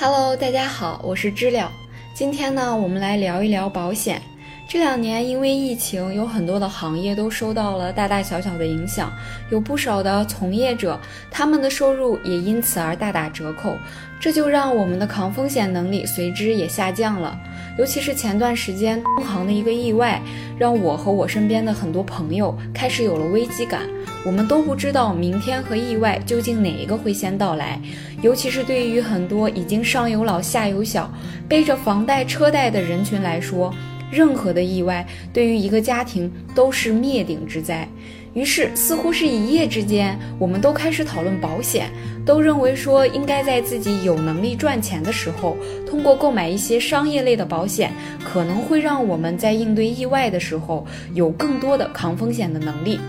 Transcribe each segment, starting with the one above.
Hello，大家好，我是知了。今天呢，我们来聊一聊保险。这两年因为疫情，有很多的行业都受到了大大小小的影响，有不少的从业者，他们的收入也因此而大打折扣，这就让我们的抗风险能力随之也下降了。尤其是前段时间东航的一个意外，让我和我身边的很多朋友开始有了危机感。我们都不知道明天和意外究竟哪一个会先到来，尤其是对于很多已经上有老下有小、背着房贷车贷的人群来说，任何的意外对于一个家庭都是灭顶之灾。于是，似乎是一夜之间，我们都开始讨论保险，都认为说应该在自己有能力赚钱的时候，通过购买一些商业类的保险，可能会让我们在应对意外的时候有更多的抗风险的能力。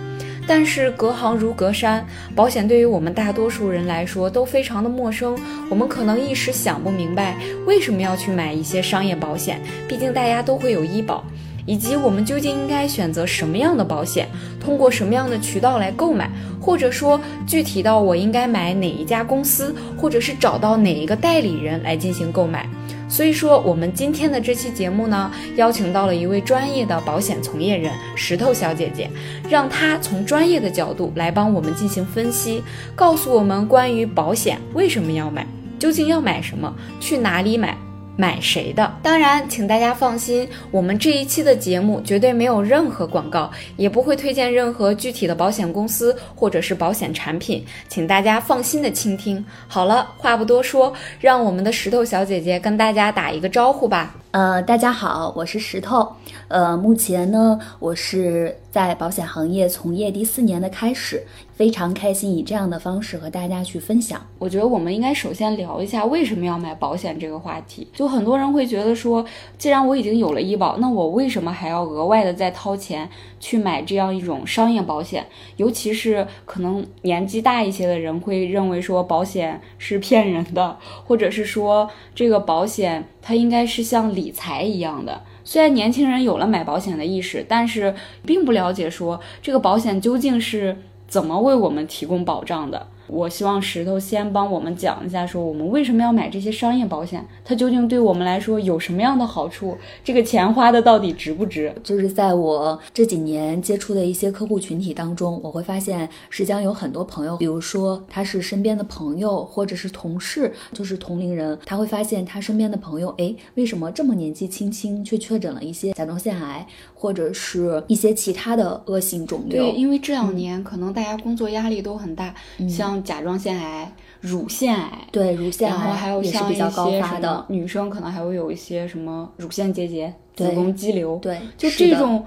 但是隔行如隔山，保险对于我们大多数人来说都非常的陌生。我们可能一时想不明白为什么要去买一些商业保险，毕竟大家都会有医保，以及我们究竟应该选择什么样的保险，通过什么样的渠道来购买，或者说具体到我应该买哪一家公司，或者是找到哪一个代理人来进行购买。所以说，我们今天的这期节目呢，邀请到了一位专业的保险从业人石头小姐姐，让她从专业的角度来帮我们进行分析，告诉我们关于保险为什么要买，究竟要买什么，去哪里买。买谁的？当然，请大家放心，我们这一期的节目绝对没有任何广告，也不会推荐任何具体的保险公司或者是保险产品，请大家放心的倾听。好了，话不多说，让我们的石头小姐姐跟大家打一个招呼吧。呃，大家好，我是石头。呃，目前呢，我是在保险行业从业第四年的开始。非常开心以这样的方式和大家去分享。我觉得我们应该首先聊一下为什么要买保险这个话题。就很多人会觉得说，既然我已经有了医保，那我为什么还要额外的再掏钱去买这样一种商业保险？尤其是可能年纪大一些的人会认为说保险是骗人的，或者是说这个保险它应该是像理财一样的。虽然年轻人有了买保险的意识，但是并不了解说这个保险究竟是。怎么为我们提供保障的？我希望石头先帮我们讲一下，说我们为什么要买这些商业保险，它究竟对我们来说有什么样的好处？这个钱花的到底值不值？就是在我这几年接触的一些客户群体当中，我会发现，实际上有很多朋友，比如说他是身边的朋友或者是同事，就是同龄人，他会发现他身边的朋友，哎，为什么这么年纪轻轻却确诊了一些甲状腺癌，或者是一些其他的恶性肿瘤？对，因为这两年可能大家工作压力都很大，像。甲状腺癌、乳腺癌，对乳腺癌，然后还有像一些什么女生可能还会有一些什么乳腺结节、子宫肌瘤，对，就这种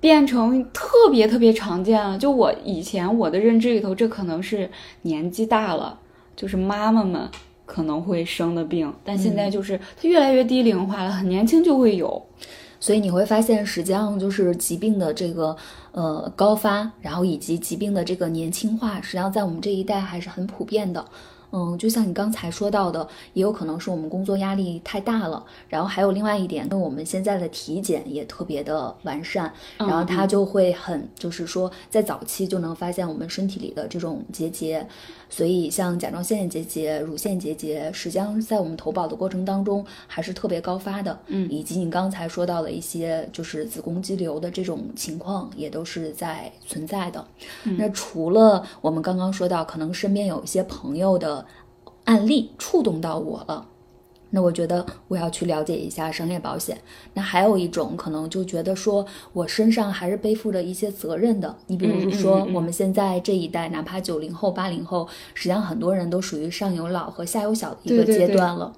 变成特别特别常见了。就我以前我的认知里头，这可能是年纪大了，就是妈妈们可能会生的病，但现在就是它越来越低龄化了，很年轻就会有。所以你会发现，实际上就是疾病的这个呃高发，然后以及疾病的这个年轻化，实际上在我们这一代还是很普遍的。嗯，就像你刚才说到的，也有可能是我们工作压力太大了，然后还有另外一点，跟我们现在的体检也特别的完善，然后它就会很，就是说在早期就能发现我们身体里的这种结节，所以像甲状腺结节、乳腺结节，实际上在我们投保的过程当中还是特别高发的，嗯，以及你刚才说到的一些就是子宫肌瘤的这种情况也都是在存在的。那除了我们刚刚说到，可能身边有一些朋友的。案例触动到我了，那我觉得我要去了解一下商业保险。那还有一种可能就觉得说我身上还是背负着一些责任的。你比如说我们现在这一代，哪怕九零后、八零后，实际上很多人都属于上有老和下有小的一个阶段了。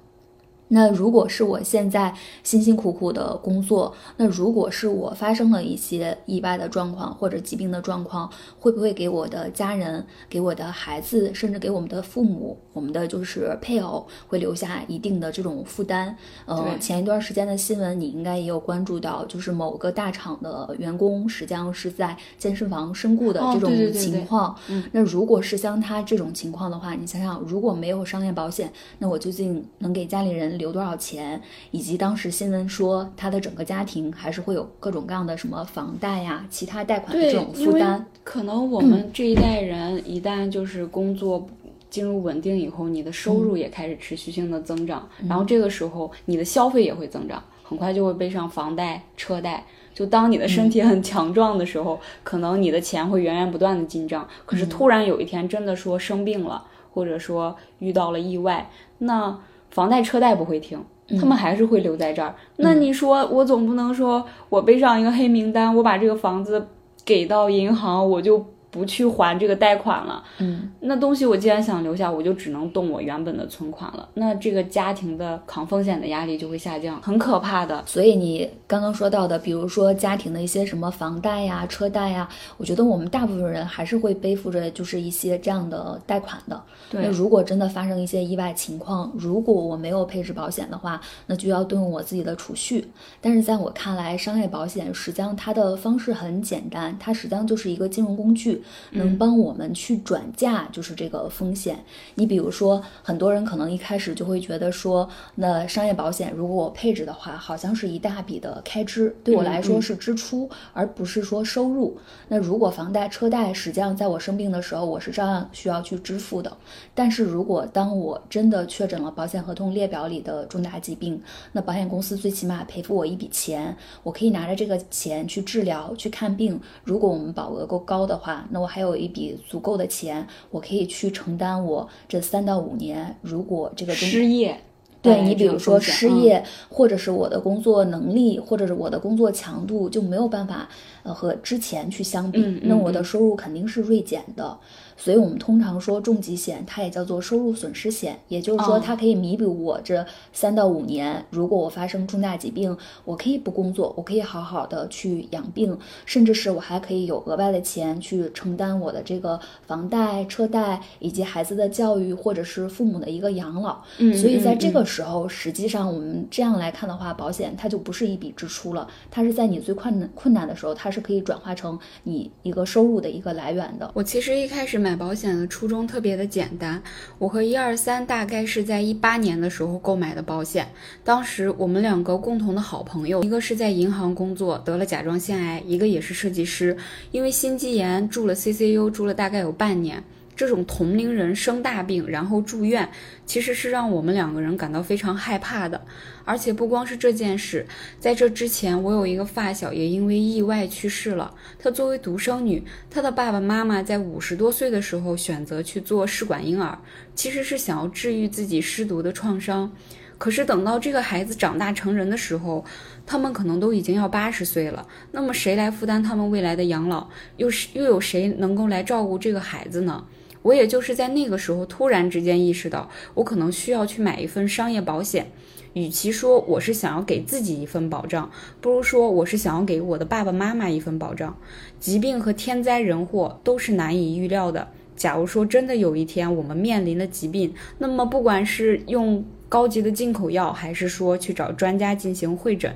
那如果是我现在辛辛苦苦的工作，那如果是我发生了一些意外的状况或者疾病的状况，会不会给我的家人、给我的孩子，甚至给我们的父母、我们的就是配偶，会留下一定的这种负担？呃，前一段时间的新闻你应该也有关注到，就是某个大厂的员工实际上是在健身房身故的这种情况。那如果是像他这种情况的话，你想想，如果没有商业保险，那我究竟能给家里人？留多少钱，以及当时新闻说他的整个家庭还是会有各种各样的什么房贷呀、其他贷款的这种负担。可能我们这一代人一旦就是工作。进入稳定以后，你的收入也开始持续性的增长，然后这个时候你的消费也会增长，很快就会背上房贷、车贷。就当你的身体很强壮的时候，可能你的钱会源源不断的进账。可是突然有一天真的说生病了，或者说遇到了意外，那房贷车贷不会停，他们还是会留在这儿。那你说我总不能说我背上一个黑名单，我把这个房子给到银行，我就。不去还这个贷款了，嗯，那东西我既然想留下，我就只能动我原本的存款了。那这个家庭的扛风险的压力就会下降，很可怕的。所以你刚刚说到的，比如说家庭的一些什么房贷呀、车贷呀，我觉得我们大部分人还是会背负着就是一些这样的贷款的。那如果真的发生一些意外情况，如果我没有配置保险的话，那就要动用我自己的储蓄。但是在我看来，商业保险实际上它的方式很简单，它实际上就是一个金融工具。能帮我们去转嫁，就是这个风险。你比如说，很多人可能一开始就会觉得说，那商业保险如果我配置的话，好像是一大笔的开支，对我来说是支出，而不是说收入。那如果房贷、车贷，实际上在我生病的时候，我是照样需要去支付的。但是如果当我真的确诊了保险合同列表里的重大疾病，那保险公司最起码赔付我一笔钱，我可以拿着这个钱去治疗、去看病。如果我们保额够高的话，那我还有。有一笔足够的钱，我可以去承担我这三到五年。如果这个失业，对你比如说失业，或者是我的工作能力，或者是我的工作强度就没有办法呃和之前去相比，那我的收入肯定是锐减的。所以，我们通常说重疾险，它也叫做收入损失险，也就是说，它可以弥补我这三到五年，如果我发生重大疾病，我可以不工作，我可以好好的去养病，甚至是我还可以有额外的钱去承担我的这个房贷、车贷以及孩子的教育，或者是父母的一个养老。嗯，所以在这个时候，实际上我们这样来看的话，保险它就不是一笔支出了，它是在你最困难困难的时候，它是可以转化成你一个收入的一个来源的。我其实一开始。买保险的初衷特别的简单，我和一二三大概是在一八年的时候购买的保险。当时我们两个共同的好朋友，一个是在银行工作得了甲状腺癌，一个也是设计师，因为心肌炎住了 CCU，住了大概有半年。这种同龄人生大病然后住院，其实是让我们两个人感到非常害怕的。而且不光是这件事，在这之前，我有一个发小也因为意外去世了。她作为独生女，她的爸爸妈妈在五十多岁的时候选择去做试管婴儿，其实是想要治愈自己失独的创伤。可是等到这个孩子长大成人的时候，他们可能都已经要八十岁了。那么谁来负担他们未来的养老？又是又有谁能够来照顾这个孩子呢？我也就是在那个时候突然之间意识到，我可能需要去买一份商业保险。与其说我是想要给自己一份保障，不如说我是想要给我的爸爸妈妈一份保障。疾病和天灾人祸都是难以预料的。假如说真的有一天我们面临了疾病，那么不管是用高级的进口药，还是说去找专家进行会诊，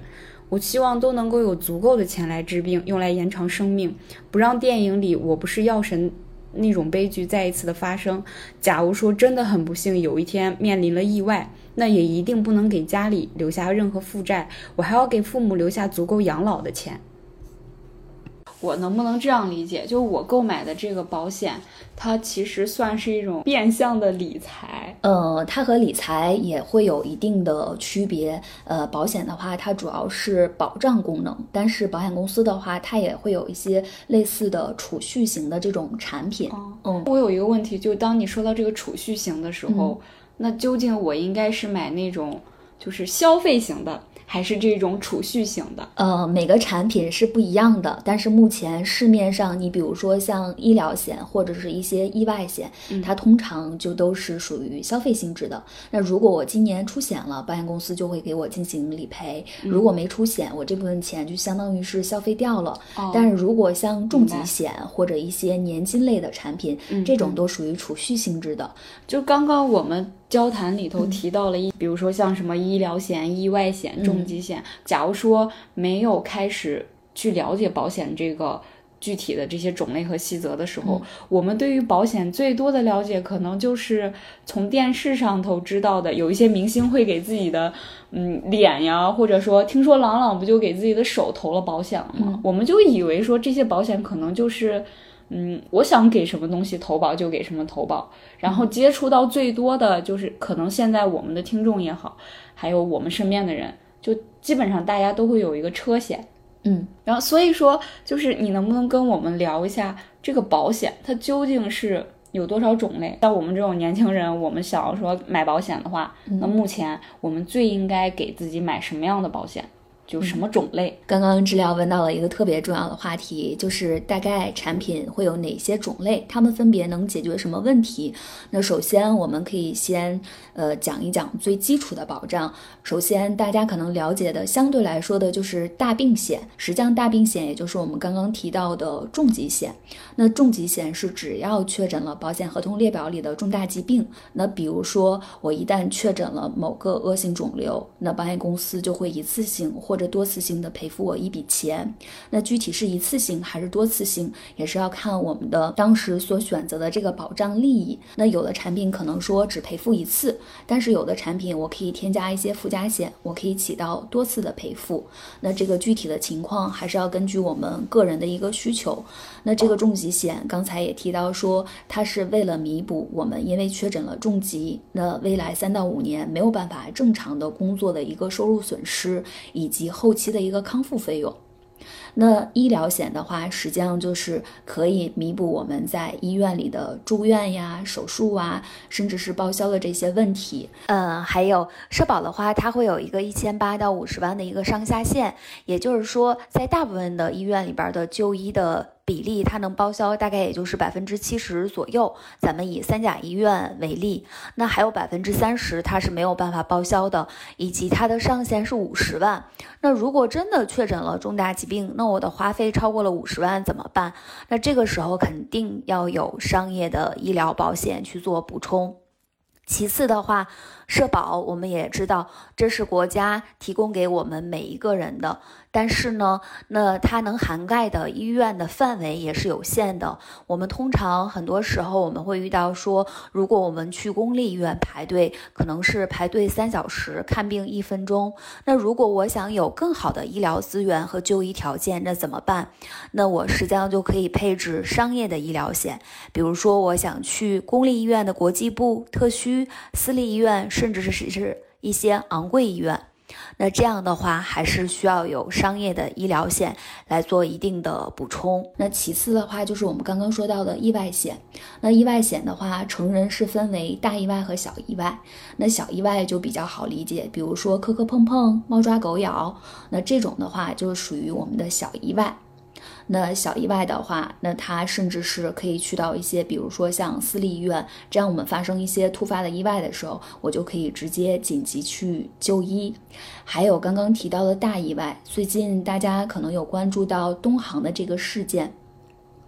我希望都能够有足够的钱来治病，用来延长生命，不让电影里我不是药神。那种悲剧再一次的发生。假如说真的很不幸，有一天面临了意外，那也一定不能给家里留下任何负债，我还要给父母留下足够养老的钱。我能不能这样理解？就我购买的这个保险，它其实算是一种变相的理财。呃，它和理财也会有一定的区别。呃，保险的话，它主要是保障功能，但是保险公司的话，它也会有一些类似的储蓄型的这种产品。嗯，我有一个问题，就当你说到这个储蓄型的时候，那究竟我应该是买那种就是消费型的？还是这种储蓄型的，呃，每个产品是不一样的。但是目前市面上，你比如说像医疗险或者是一些意外险，它通常就都是属于消费性质的。那如果我今年出险了，保险公司就会给我进行理赔；如果没出险，我这部分钱就相当于是消费掉了。但是如果像重疾险或者一些年金类的产品，这种都属于储蓄性质的。就刚刚我们。交谈里头提到了一，比如说像什么医疗险、意外险、重疾险。假如说没有开始去了解保险这个具体的这些种类和细则的时候，我们对于保险最多的了解，可能就是从电视上头知道的，有一些明星会给自己的嗯脸呀，或者说听说朗朗不就给自己的手投了保险了吗？我们就以为说这些保险可能就是。嗯，我想给什么东西投保就给什么投保，然后接触到最多的就是可能现在我们的听众也好，还有我们身边的人，就基本上大家都会有一个车险，嗯，然后所以说就是你能不能跟我们聊一下这个保险它究竟是有多少种类？像我们这种年轻人，我们想要说买保险的话，那目前我们最应该给自己买什么样的保险？就什么种类？刚刚治疗问到了一个特别重要的话题，就是大概产品会有哪些种类，它们分别能解决什么问题？那首先我们可以先呃讲一讲最基础的保障。首先大家可能了解的相对来说的就是大病险，实际上大病险也就是我们刚刚提到的重疾险。那重疾险是只要确诊了保险合同列表里的重大疾病，那比如说我一旦确诊了某个恶性肿瘤，那保险公司就会一次性或者多次性的赔付我一笔钱，那具体是一次性还是多次性，也是要看我们的当时所选择的这个保障利益。那有的产品可能说只赔付一次，但是有的产品我可以添加一些附加险，我可以起到多次的赔付。那这个具体的情况还是要根据我们个人的一个需求。那这个重疾险刚才也提到说，它是为了弥补我们因为确诊了重疾，那未来三到五年没有办法正常的工作的一个收入损失，以及后期的一个康复费用，那医疗险的话，实际上就是可以弥补我们在医院里的住院呀、手术啊，甚至是报销的这些问题。嗯，还有社保的话，它会有一个一千八到五十万的一个上下限，也就是说，在大部分的医院里边的就医的。比例它能报销大概也就是百分之七十左右。咱们以三甲医院为例，那还有百分之三十它是没有办法报销的，以及它的上限是五十万。那如果真的确诊了重大疾病，那我的花费超过了五十万怎么办？那这个时候肯定要有商业的医疗保险去做补充。其次的话，社保我们也知道，这是国家提供给我们每一个人的。但是呢，那它能涵盖的医院的范围也是有限的。我们通常很多时候我们会遇到说，如果我们去公立医院排队，可能是排队三小时看病一分钟。那如果我想有更好的医疗资源和就医条件，那怎么办？那我实际上就可以配置商业的医疗险，比如说我想去公立医院的国际部、特需、私立医院，甚至是是一些昂贵医院。那这样的话，还是需要有商业的医疗险来做一定的补充。那其次的话，就是我们刚刚说到的意外险。那意外险的话，成人是分为大意外和小意外。那小意外就比较好理解，比如说磕磕碰碰、猫抓狗咬，那这种的话就是属于我们的小意外。那小意外的话，那他甚至是可以去到一些，比如说像私立医院，这样我们发生一些突发的意外的时候，我就可以直接紧急去就医。还有刚刚提到的大意外，最近大家可能有关注到东航的这个事件。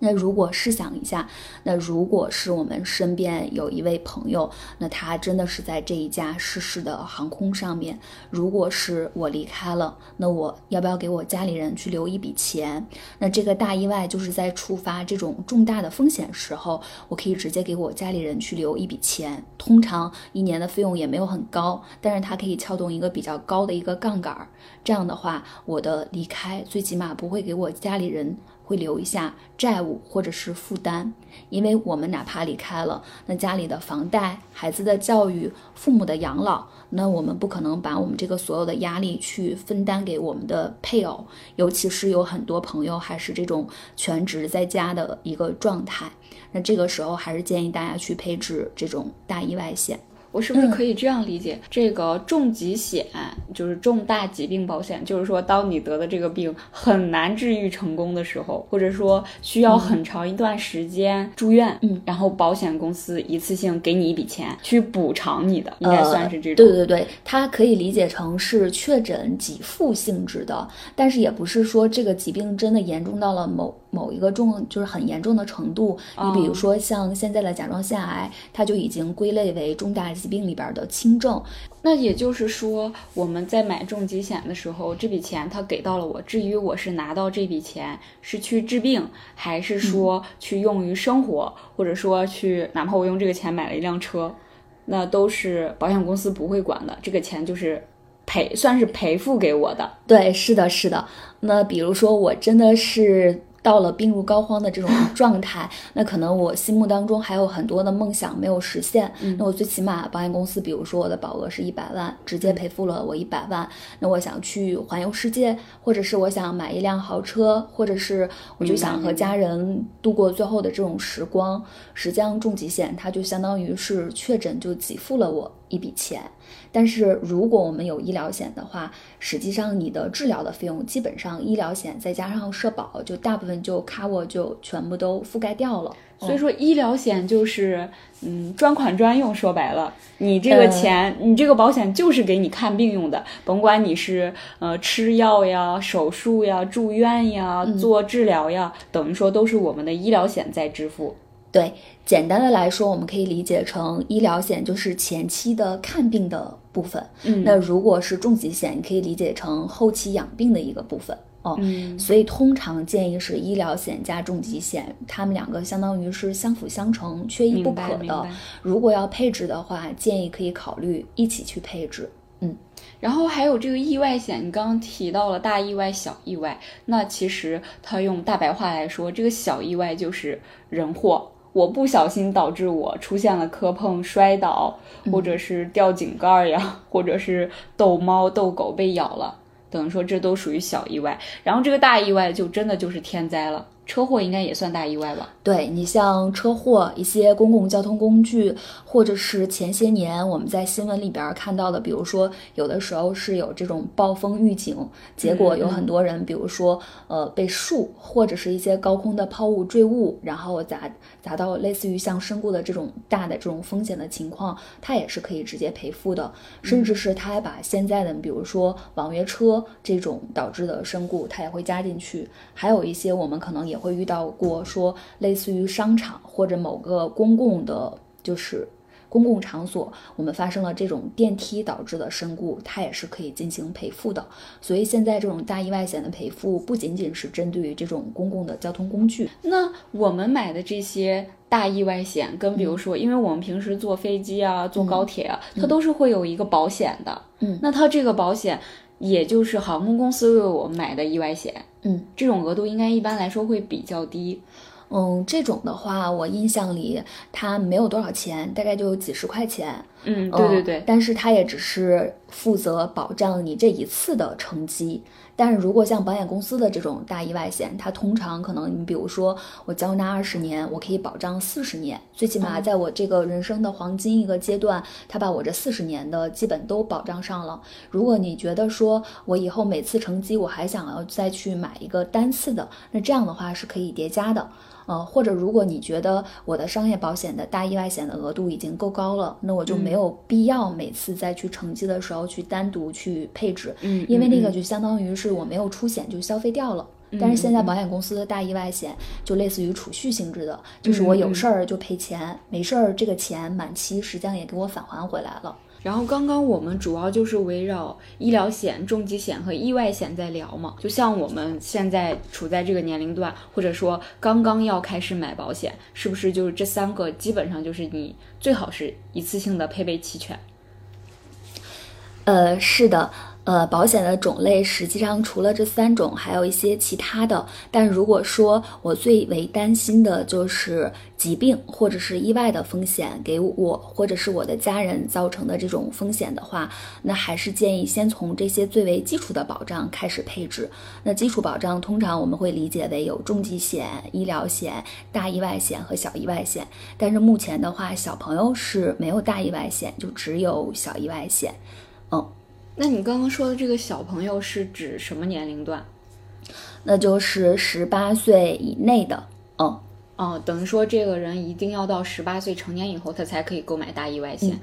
那如果试想一下，那如果是我们身边有一位朋友，那他真的是在这一家失事的航空上面，如果是我离开了，那我要不要给我家里人去留一笔钱？那这个大意外就是在触发这种重大的风险时候，我可以直接给我家里人去留一笔钱，通常一年的费用也没有很高，但是它可以撬动一个比较高的一个杠杆儿，这样的话，我的离开最起码不会给我家里人。会留一下债务或者是负担，因为我们哪怕离开了，那家里的房贷、孩子的教育、父母的养老，那我们不可能把我们这个所有的压力去分担给我们的配偶，尤其是有很多朋友还是这种全职在家的一个状态，那这个时候还是建议大家去配置这种大意外险。我是不是可以这样理解？这个重疾险就是重大疾病保险，就是说，当你得的这个病很难治愈成功的时候，或者说需要很长一段时间住院，嗯，然后保险公司一次性给你一笔钱去补偿你的，应该算是这种。对对对，它可以理解成是确诊给付性质的，但是也不是说这个疾病真的严重到了某。某一个重就是很严重的程度，你比如说像现在的甲状腺癌，它就已经归类为重大疾病里边的轻症。那也就是说，我们在买重疾险的时候，这笔钱他给到了我。至于我是拿到这笔钱是去治病，还是说去用于生活，或者说去哪怕我用这个钱买了一辆车，那都是保险公司不会管的。这个钱就是赔，算是赔付给我的。对，是的，是的。那比如说我真的是。到了病入膏肓的这种 状态，那可能我心目当中还有很多的梦想没有实现。那我最起码保险公司，比如说我的保额是一百万，直接赔付了我一百万。那我想去环游世界，或者是我想买一辆豪车，或者是我就想和家人度过最后的这种时光。实际上，重疾险它就相当于是确诊就给付了我一笔钱。但是如果我们有医疗险的话，实际上你的治疗的费用基本上医疗险再加上社保，就大部分就 cover 就全部都覆盖掉了。所以说医疗险就是嗯专款专用，说白了，你这个钱，你这个保险就是给你看病用的，甭管你是呃吃药呀、手术呀、住院呀、做治疗呀，等于说都是我们的医疗险在支付。对，简单的来说，我们可以理解成医疗险就是前期的看病的部分。嗯，那如果是重疾险，你可以理解成后期养病的一个部分。哦，嗯，所以通常建议是医疗险加重疾险，它们两个相当于是相辅相成，缺一不可的。如果要配置的话，建议可以考虑一起去配置。嗯，然后还有这个意外险，你刚刚提到了大意外、小意外，那其实它用大白话来说，这个小意外就是人祸。我不小心导致我出现了磕碰、摔倒，或者是掉井盖呀，或者是逗猫逗狗被咬了，等于说这都属于小意外。然后这个大意外就真的就是天灾了。车祸应该也算大意外吧？对你像车祸、一些公共交通工具，或者是前些年我们在新闻里边看到的，比如说有的时候是有这种暴风预警，结果有很多人，比如说呃被树或者是一些高空的抛物坠物，然后砸砸到类似于像身故的这种大的这种风险的情况，它也是可以直接赔付的，甚至是他还把现在的比如说网约车这种导致的身故，他也会加进去，还有一些我们可能也。会遇到过说类似于商场或者某个公共的，就是公共场所，我们发生了这种电梯导致的身故，它也是可以进行赔付的。所以现在这种大意外险的赔付不仅仅是针对于这种公共的交通工具。那我们买的这些大意外险，跟比如说，因为我们平时坐飞机啊、坐高铁啊，它都是会有一个保险的。嗯，那它这个保险。也就是航空公司为我买的意外险，嗯，这种额度应该一般来说会比较低，嗯，这种的话，我印象里它没有多少钱，大概就几十块钱，嗯，对对对，但是它也只是负责保障你这一次的成绩。但是如果像保险公司的这种大意外险，它通常可能你比如说我交纳二十年，我可以保障四十年，最起码在我这个人生的黄金一个阶段，它把我这四十年的基本都保障上了。如果你觉得说我以后每次乘机我还想要再去买一个单次的，那这样的话是可以叠加的。呃，或者如果你觉得我的商业保险的大意外险的额度已经够高了，那我就没有必要每次再去乘机的时候去单独去配置，嗯，因为那个就相当于是我没有出险就消费掉了。但是现在保险公司的大意外险就类似于储蓄性质的，就是我有事儿就赔钱，没事儿这个钱满期实际上也给我返还回来了。然后刚刚我们主要就是围绕医疗险、重疾险和意外险在聊嘛，就像我们现在处在这个年龄段，或者说刚刚要开始买保险，是不是就是这三个基本上就是你最好是一次性的配备齐全？呃，是的。呃，保险的种类实际上除了这三种，还有一些其他的。但如果说我最为担心的就是疾病或者是意外的风险给我或者是我的家人造成的这种风险的话，那还是建议先从这些最为基础的保障开始配置。那基础保障通常我们会理解为有重疾险、医疗险、大意外险和小意外险。但是目前的话，小朋友是没有大意外险，就只有小意外险。嗯。那你刚刚说的这个小朋友是指什么年龄段？那就是十八岁以内的。嗯，哦，等于说这个人一定要到十八岁成年以后，他才可以购买大意外险。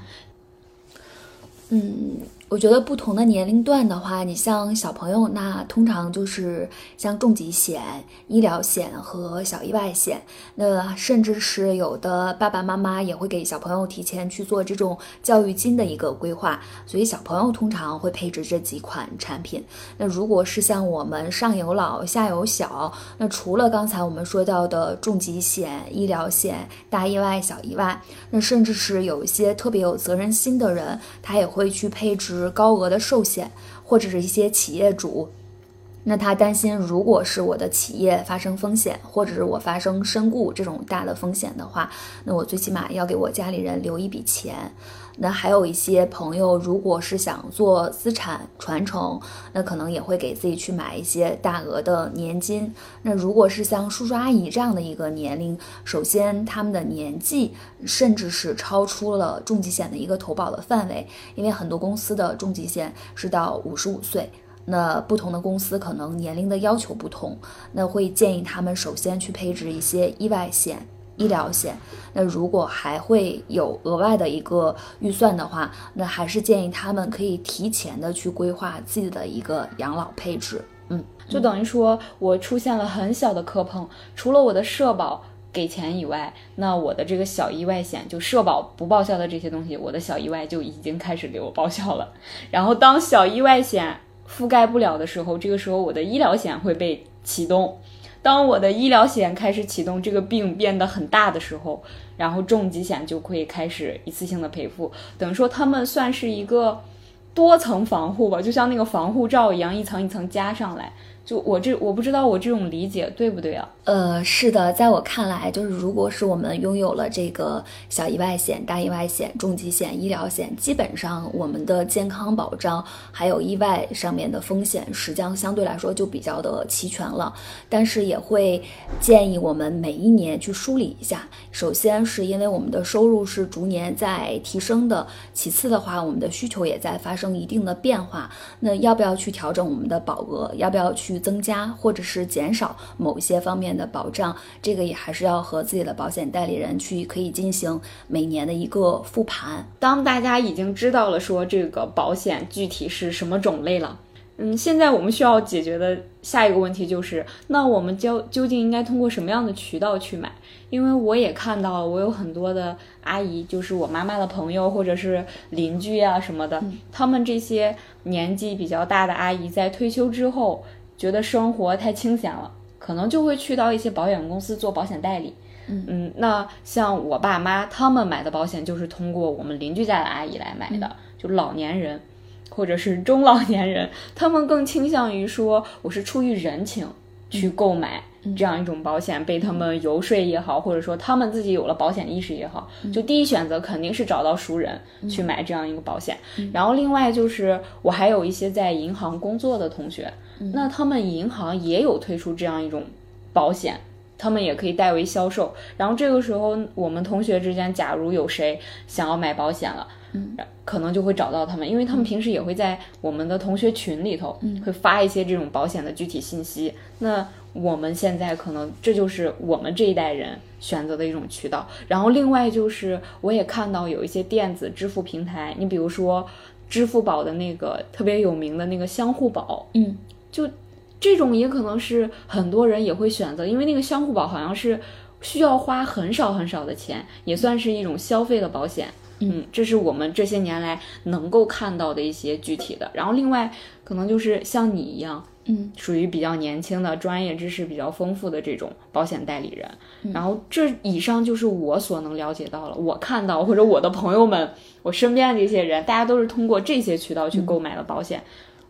嗯。我觉得不同的年龄段的话，你像小朋友，那通常就是像重疾险、医疗险和小意外险。那甚至是有的爸爸妈妈也会给小朋友提前去做这种教育金的一个规划，所以小朋友通常会配置这几款产品。那如果是像我们上有老下有小，那除了刚才我们说到的重疾险、医疗险、大意外、小意外，那甚至是有一些特别有责任心的人，他也会去配置。高额的寿险，或者是一些企业主，那他担心，如果是我的企业发生风险，或者是我发生身故这种大的风险的话，那我最起码要给我家里人留一笔钱。那还有一些朋友，如果是想做资产传承，那可能也会给自己去买一些大额的年金。那如果是像叔叔阿姨这样的一个年龄，首先他们的年纪甚至是超出了重疾险的一个投保的范围，因为很多公司的重疾险是到五十五岁。那不同的公司可能年龄的要求不同，那会建议他们首先去配置一些意外险。医疗险，那如果还会有额外的一个预算的话，那还是建议他们可以提前的去规划自己的一个养老配置。嗯，就等于说我出现了很小的磕碰，除了我的社保给钱以外，那我的这个小意外险就社保不报销的这些东西，我的小意外就已经开始给我报销了。然后当小意外险覆盖不了的时候，这个时候我的医疗险会被启动。当我的医疗险开始启动，这个病变得很大的时候，然后重疾险就可以开始一次性的赔付，等于说他们算是一个多层防护吧，就像那个防护罩一样，一层一层加上来。就我这，我不知道我这种理解对不对啊？呃，是的，在我看来，就是如果是我们拥有了这个小意外险、大意外险、重疾险、医疗险，基本上我们的健康保障还有意外上面的风险，实际上相对来说就比较的齐全了。但是也会建议我们每一年去梳理一下。首先是因为我们的收入是逐年在提升的，其次的话，我们的需求也在发生一定的变化。那要不要去调整我们的保额？要不要去？增加或者是减少某一些方面的保障，这个也还是要和自己的保险代理人去可以进行每年的一个复盘。当大家已经知道了说这个保险具体是什么种类了。嗯，现在我们需要解决的下一个问题就是，那我们究究竟应该通过什么样的渠道去买？因为我也看到，我有很多的阿姨，就是我妈妈的朋友或者是邻居啊什么的，他们这些年纪比较大的阿姨在退休之后，觉得生活太清闲了，可能就会去到一些保险公司做保险代理。嗯，那像我爸妈他们买的保险，就是通过我们邻居家的阿姨来买的，就老年人。或者是中老年人，他们更倾向于说我是出于人情去购买这样一种保险，被他们游说也好，或者说他们自己有了保险意识也好，就第一选择肯定是找到熟人去买这样一个保险。然后另外就是我还有一些在银行工作的同学，那他们银行也有推出这样一种保险，他们也可以代为销售。然后这个时候我们同学之间，假如有谁想要买保险了。嗯，可能就会找到他们，因为他们平时也会在我们的同学群里头，嗯会发一些这种保险的具体信息。那我们现在可能这就是我们这一代人选择的一种渠道。然后另外就是，我也看到有一些电子支付平台，你比如说支付宝的那个特别有名的那个相互宝，嗯，就这种也可能是很多人也会选择，因为那个相互保好像是需要花很少很少的钱，也算是一种消费的保险。嗯，这是我们这些年来能够看到的一些具体的。然后另外，可能就是像你一样，嗯，属于比较年轻的、专业知识比较丰富的这种保险代理人。然后这以上就是我所能了解到了，我看到或者我的朋友们，我身边的这些人，大家都是通过这些渠道去购买的保险。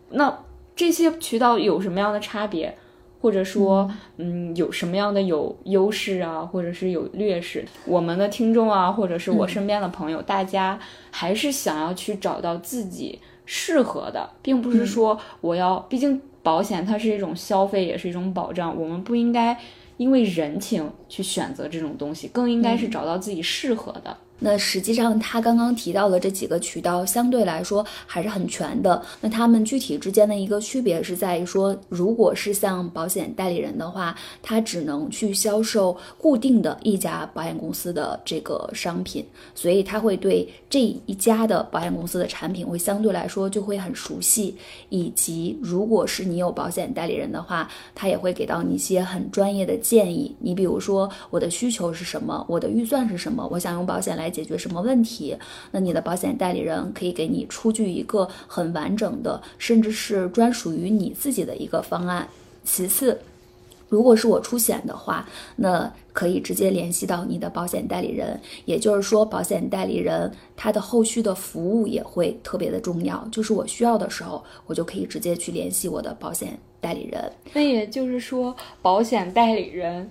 那这些渠道有什么样的差别？或者说，嗯，有什么样的有优势啊，或者是有劣势？我们的听众啊，或者是我身边的朋友，大家还是想要去找到自己适合的，并不是说我要，毕竟保险它是一种消费，也是一种保障，我们不应该因为人情去选择这种东西，更应该是找到自己适合的。那实际上，他刚刚提到的这几个渠道相对来说还是很全的。那他们具体之间的一个区别是在于说，如果是像保险代理人的话，他只能去销售固定的一家保险公司的这个商品，所以他会对这一家的保险公司的产品会相对来说就会很熟悉。以及如果是你有保险代理人的话，他也会给到你一些很专业的建议。你比如说，我的需求是什么？我的预算是什么？我想用保险来。解决什么问题？那你的保险代理人可以给你出具一个很完整的，甚至是专属于你自己的一个方案。其次，如果是我出险的话，那可以直接联系到你的保险代理人。也就是说，保险代理人他的后续的服务也会特别的重要。就是我需要的时候，我就可以直接去联系我的保险代理人。那也就是说，保险代理人。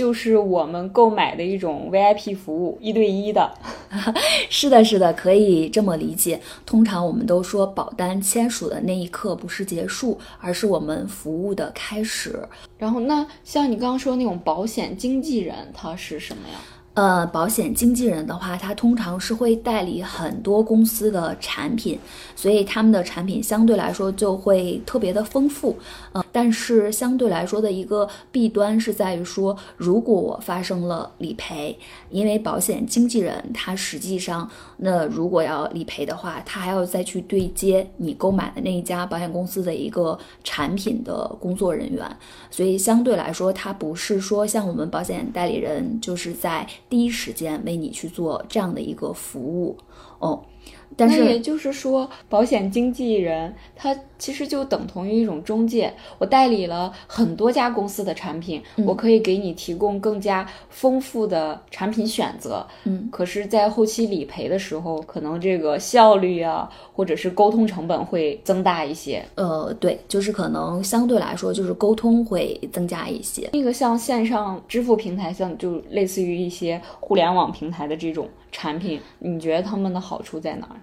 就是我们购买的一种 VIP 服务，一对一的。是的，是的，可以这么理解。通常我们都说，保单签署的那一刻不是结束，而是我们服务的开始。然后，那像你刚刚说那种保险经纪人，他是什么呀？呃，保险经纪人的话，他通常是会代理很多公司的产品，所以他们的产品相对来说就会特别的丰富。呃，但是相对来说的一个弊端是在于说，如果我发生了理赔，因为保险经纪人他实际上，那如果要理赔的话，他还要再去对接你购买的那一家保险公司的一个产品的工作人员，所以相对来说，他不是说像我们保险代理人就是在第一时间为你去做这样的一个服务，哦。但是也就是说，保险经纪人他其实就等同于一种中介，我代理了很多家公司的产品，我可以给你提供更加丰富的产品选择。嗯，可是，在后期理赔的时候，可能这个效率啊，或者是沟通成本会增大一些。呃，对，就是可能相对来说，就是沟通会增加一些。那个像线上支付平台，像就类似于一些互联网平台的这种。产品，你觉得他们的好处在哪儿？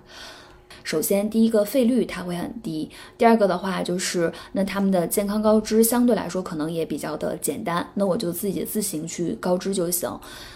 首先，第一个费率它会很低；第二个的话，就是那他们的健康告知相对来说可能也比较的简单，那我就自己自行去告知就行。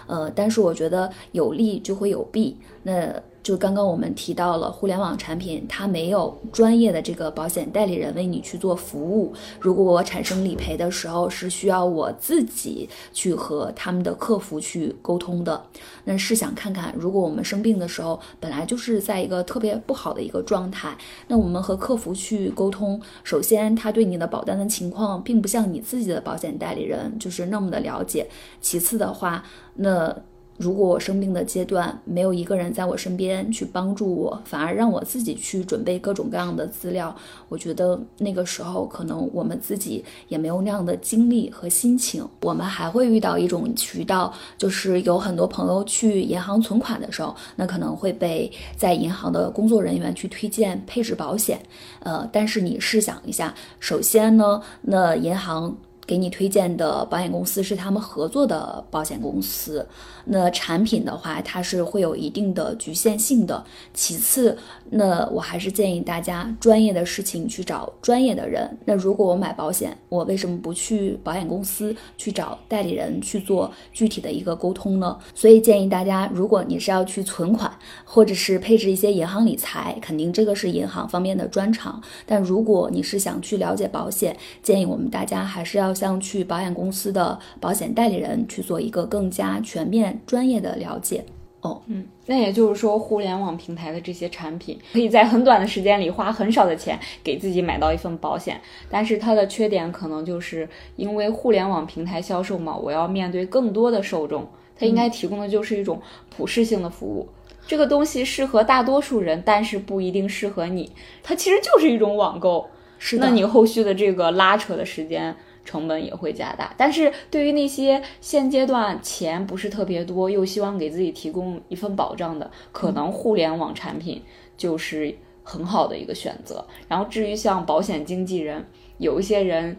呃，但是我觉得有利就会有弊。那就刚刚我们提到了互联网产品，它没有专业的这个保险代理人为你去做服务。如果我产生理赔的时候，是需要我自己去和他们的客服去沟通的。那试想看看，如果我们生病的时候，本来就是在一个特别不好的一个状态，那我们和客服去沟通，首先他对你的保单的情况，并不像你自己的保险代理人就是那么的了解。其次的话，那。如果我生病的阶段没有一个人在我身边去帮助我，反而让我自己去准备各种各样的资料，我觉得那个时候可能我们自己也没有那样的精力和心情。我们还会遇到一种渠道，就是有很多朋友去银行存款的时候，那可能会被在银行的工作人员去推荐配置保险。呃，但是你试想一下，首先呢，那银行。给你推荐的保险公司是他们合作的保险公司，那产品的话，它是会有一定的局限性的。其次，那我还是建议大家专业的事情去找专业的人。那如果我买保险，我为什么不去保险公司去找代理人去做具体的一个沟通呢？所以建议大家，如果你是要去存款或者是配置一些银行理财，肯定这个是银行方面的专长。但如果你是想去了解保险，建议我们大家还是要。像去保险公司的保险代理人去做一个更加全面、专业的了解哦。嗯，那也就是说，互联网平台的这些产品，可以在很短的时间里花很少的钱给自己买到一份保险。但是它的缺点可能就是因为互联网平台销售嘛，我要面对更多的受众，它应该提供的就是一种普适性的服务。这个东西适合大多数人，但是不一定适合你。它其实就是一种网购，是那你后续的这个拉扯的时间。成本也会加大，但是对于那些现阶段钱不是特别多，又希望给自己提供一份保障的，可能互联网产品就是很好的一个选择。然后至于像保险经纪人，有一些人，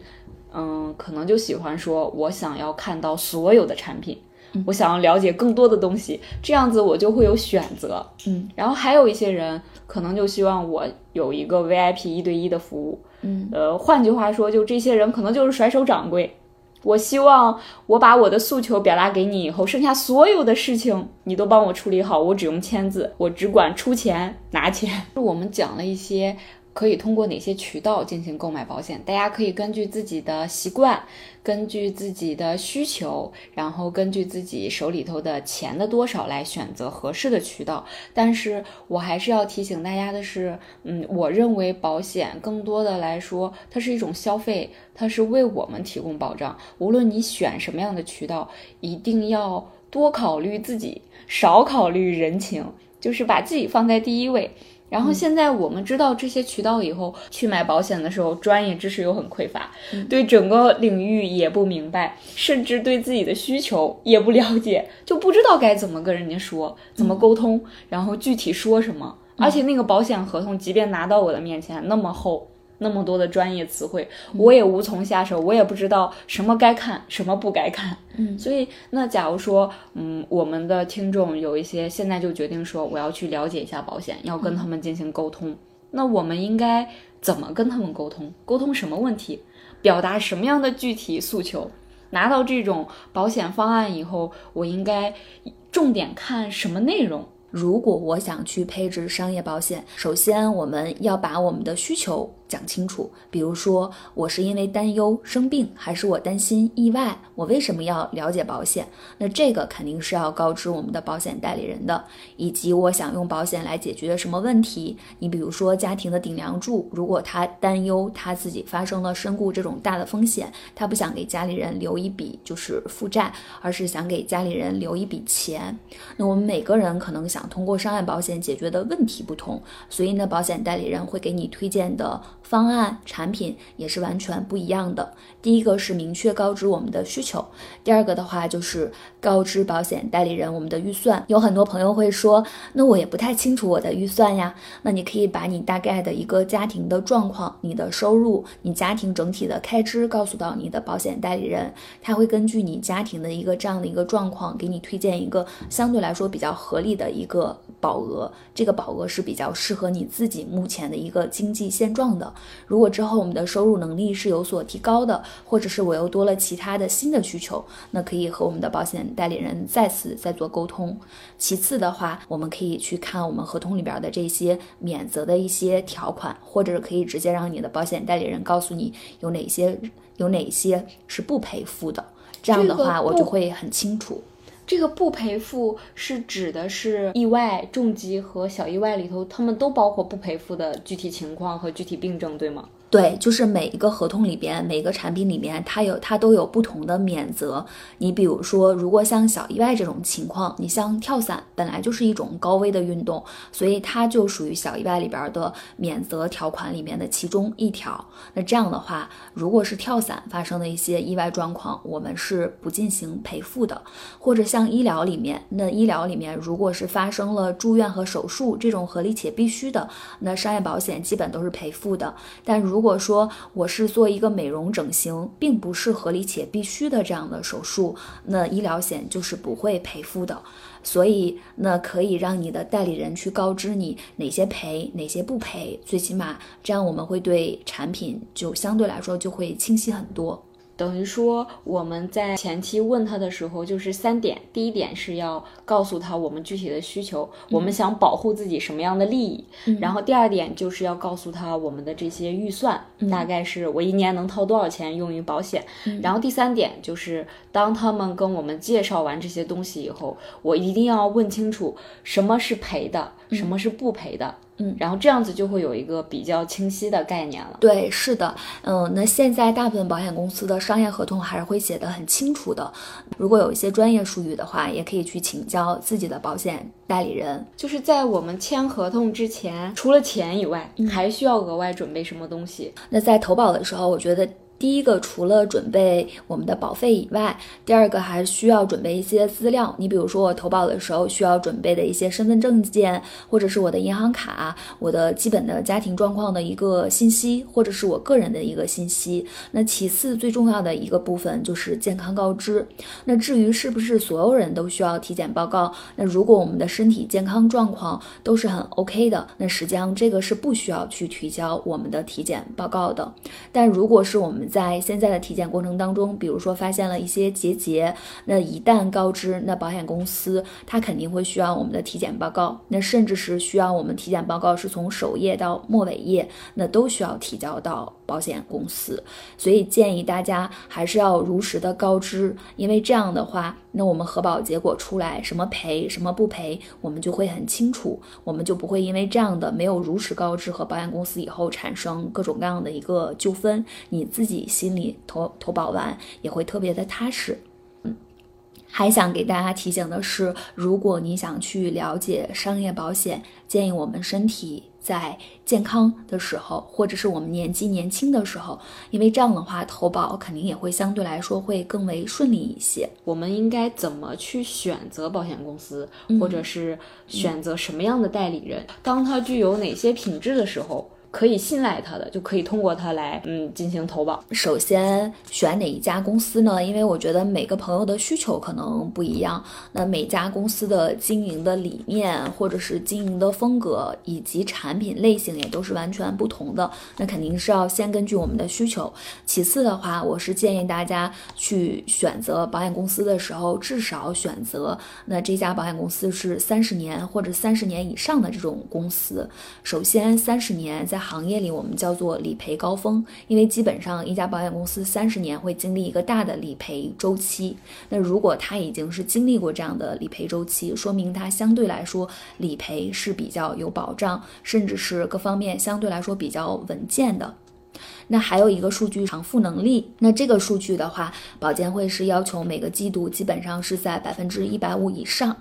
嗯，可能就喜欢说，我想要看到所有的产品，我想要了解更多的东西，这样子我就会有选择。嗯，然后还有一些人，可能就希望我有一个 VIP 一对一的服务。嗯，呃，换句话说，就这些人可能就是甩手掌柜。我希望我把我的诉求表达给你以后，剩下所有的事情你都帮我处理好，我只用签字，我只管出钱拿钱。我们讲了一些。可以通过哪些渠道进行购买保险？大家可以根据自己的习惯，根据自己的需求，然后根据自己手里头的钱的多少来选择合适的渠道。但是我还是要提醒大家的是，嗯，我认为保险更多的来说，它是一种消费，它是为我们提供保障。无论你选什么样的渠道，一定要多考虑自己，少考虑人情，就是把自己放在第一位。然后现在我们知道这些渠道以后，去买保险的时候，专业知识又很匮乏，对整个领域也不明白，甚至对自己的需求也不了解，就不知道该怎么跟人家说，怎么沟通，然后具体说什么。而且那个保险合同，即便拿到我的面前那么厚。那么多的专业词汇，我也无从下手，我也不知道什么该看，什么不该看。嗯，所以那假如说，嗯，我们的听众有一些现在就决定说我要去了解一下保险，要跟他们进行沟通，那我们应该怎么跟他们沟通？沟通什么问题？表达什么样的具体诉求？拿到这种保险方案以后，我应该重点看什么内容？如果我想去配置商业保险，首先我们要把我们的需求。讲清楚，比如说我是因为担忧生病，还是我担心意外？我为什么要了解保险？那这个肯定是要告知我们的保险代理人的，以及我想用保险来解决什么问题？你比如说家庭的顶梁柱，如果他担忧他自己发生了身故这种大的风险，他不想给家里人留一笔就是负债，而是想给家里人留一笔钱。那我们每个人可能想通过商业保险解决的问题不同，所以呢，保险代理人会给你推荐的。方案产品也是完全不一样的。第一个是明确告知我们的需求，第二个的话就是告知保险代理人我们的预算。有很多朋友会说，那我也不太清楚我的预算呀。那你可以把你大概的一个家庭的状况、你的收入、你家庭整体的开支告诉到你的保险代理人，他会根据你家庭的一个这样的一个状况，给你推荐一个相对来说比较合理的一个保额。这个保额是比较适合你自己目前的一个经济现状的。如果之后我们的收入能力是有所提高的，或者是我又多了其他的新的需求，那可以和我们的保险代理人再次再做沟通。其次的话，我们可以去看我们合同里边的这些免责的一些条款，或者可以直接让你的保险代理人告诉你有哪些有哪些是不赔付的。这样的话，我就会很清楚。这个不赔付是指的是意外、重疾和小意外里头，他们都包括不赔付的具体情况和具体病症，对吗？对，就是每一个合同里边，每一个产品里面，它有它都有不同的免责。你比如说，如果像小意外这种情况，你像跳伞本来就是一种高危的运动，所以它就属于小意外里边的免责条款里面的其中一条。那这样的话，如果是跳伞发生的一些意外状况，我们是不进行赔付的。或者像医疗里面，那医疗里面如果是发生了住院和手术这种合理且必须的，那商业保险基本都是赔付的。但如如果说我是做一个美容整形，并不是合理且必须的这样的手术，那医疗险就是不会赔付的。所以，那可以让你的代理人去告知你哪些赔，哪些不赔，最起码这样我们会对产品就相对来说就会清晰很多。等于说，我们在前期问他的时候，就是三点。第一点是要告诉他我们具体的需求，我们想保护自己什么样的利益。然后第二点就是要告诉他我们的这些预算，大概是我一年能掏多少钱用于保险。然后第三点就是，当他们跟我们介绍完这些东西以后，我一定要问清楚什么是赔的，什么是不赔的。嗯，然后这样子就会有一个比较清晰的概念了。对，是的，嗯，那现在大部分保险公司的商业合同还是会写的很清楚的。如果有一些专业术语的话，也可以去请教自己的保险代理人。就是在我们签合同之前，除了钱以外，还需要额外准备什么东西？那在投保的时候，我觉得。第一个，除了准备我们的保费以外，第二个还需要准备一些资料。你比如说，我投保的时候需要准备的一些身份证件，或者是我的银行卡，我的基本的家庭状况的一个信息，或者是我个人的一个信息。那其次最重要的一个部分就是健康告知。那至于是不是所有人都需要体检报告，那如果我们的身体健康状况都是很 OK 的，那实际上这个是不需要去提交我们的体检报告的。但如果是我们在现在的体检过程当中，比如说发现了一些结节，那一旦告知，那保险公司他肯定会需要我们的体检报告，那甚至是需要我们体检报告是从首页到末尾页，那都需要提交到保险公司。所以建议大家还是要如实的告知，因为这样的话，那我们核保结果出来，什么赔什么不赔，我们就会很清楚，我们就不会因为这样的没有如实告知和保险公司以后产生各种各样的一个纠纷，你自己。心里投投保完也会特别的踏实。嗯，还想给大家提醒的是，如果你想去了解商业保险，建议我们身体。在健康的时候，或者是我们年纪年轻的时候，因为这样的话投保肯定也会相对来说会更为顺利一些。我们应该怎么去选择保险公司，或者是选择什么样的代理人？当他具有哪些品质的时候？可以信赖他的，就可以通过他来，嗯，进行投保。首先选哪一家公司呢？因为我觉得每个朋友的需求可能不一样，那每家公司的经营的理念，或者是经营的风格，以及产品类型也都是完全不同的。那肯定是要先根据我们的需求。其次的话，我是建议大家去选择保险公司的时候，至少选择那这家保险公司是三十年或者三十年以上的这种公司。首先，三十年在行业里，我们叫做理赔高峰，因为基本上一家保险公司三十年会经历一个大的理赔周期。那如果它已经是经历过这样的理赔周期，说明它相对来说理赔是比较有保障，甚至是各方面相对来说比较稳健的。那还有一个数据偿付能力，那这个数据的话，保监会是要求每个季度基本上是在百分之一百五以上。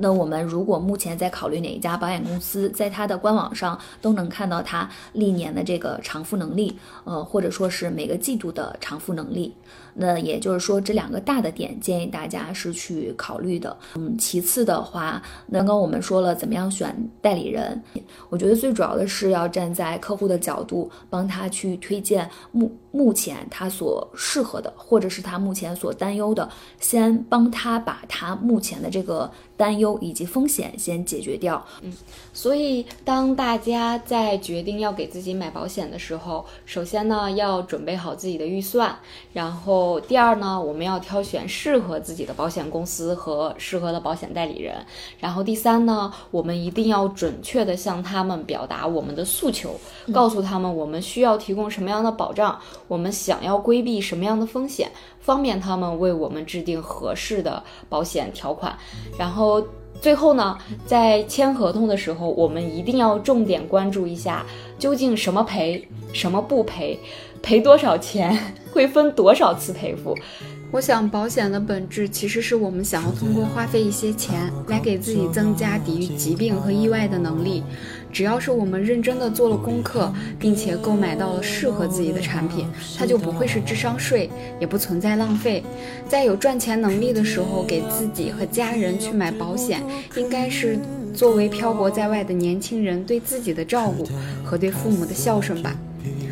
那我们如果目前在考虑哪一家保险公司，在它的官网上都能看到它历年的这个偿付能力，呃，或者说是每个季度的偿付能力。那也就是说，这两个大的点建议大家是去考虑的。嗯，其次的话，刚刚我们说了怎么样选代理人，我觉得最主要的是要站在客户的角度，帮他去推荐目目前他所适合的，或者是他目前所担忧的，先帮他把他目前的这个。担忧以及风险先解决掉。嗯，所以当大家在决定要给自己买保险的时候，首先呢要准备好自己的预算，然后第二呢我们要挑选适合自己的保险公司和适合的保险代理人，然后第三呢我们一定要准确的向他们表达我们的诉求，告诉他们我们需要提供什么样的保障，我们想要规避什么样的风险。方便他们为我们制定合适的保险条款，然后最后呢，在签合同的时候，我们一定要重点关注一下，究竟什么赔，什么不赔，赔多少钱，会分多少次赔付。我想，保险的本质其实是我们想要通过花费一些钱来给自己增加抵御疾病和意外的能力。只要是我们认真的做了功课，并且购买到了适合自己的产品，它就不会是智商税，也不存在浪费。在有赚钱能力的时候，给自己和家人去买保险，应该是作为漂泊在外的年轻人对自己的照顾和对父母的孝顺吧。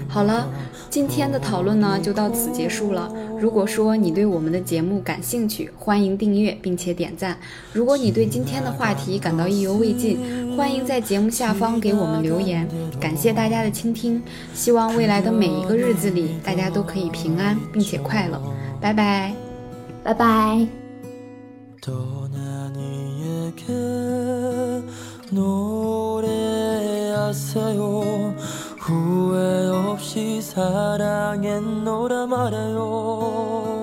好了，今天的讨论呢就到此结束了。如果说你对我们的节目感兴趣，欢迎订阅并且点赞。如果你对今天的话题感到意犹未尽，欢迎在节目下方给我们留言。感谢大家的倾听，希望未来的每一个日子里，大家都可以平安并且快乐。拜拜，拜拜。 후회 없이 사랑했노라 말해요.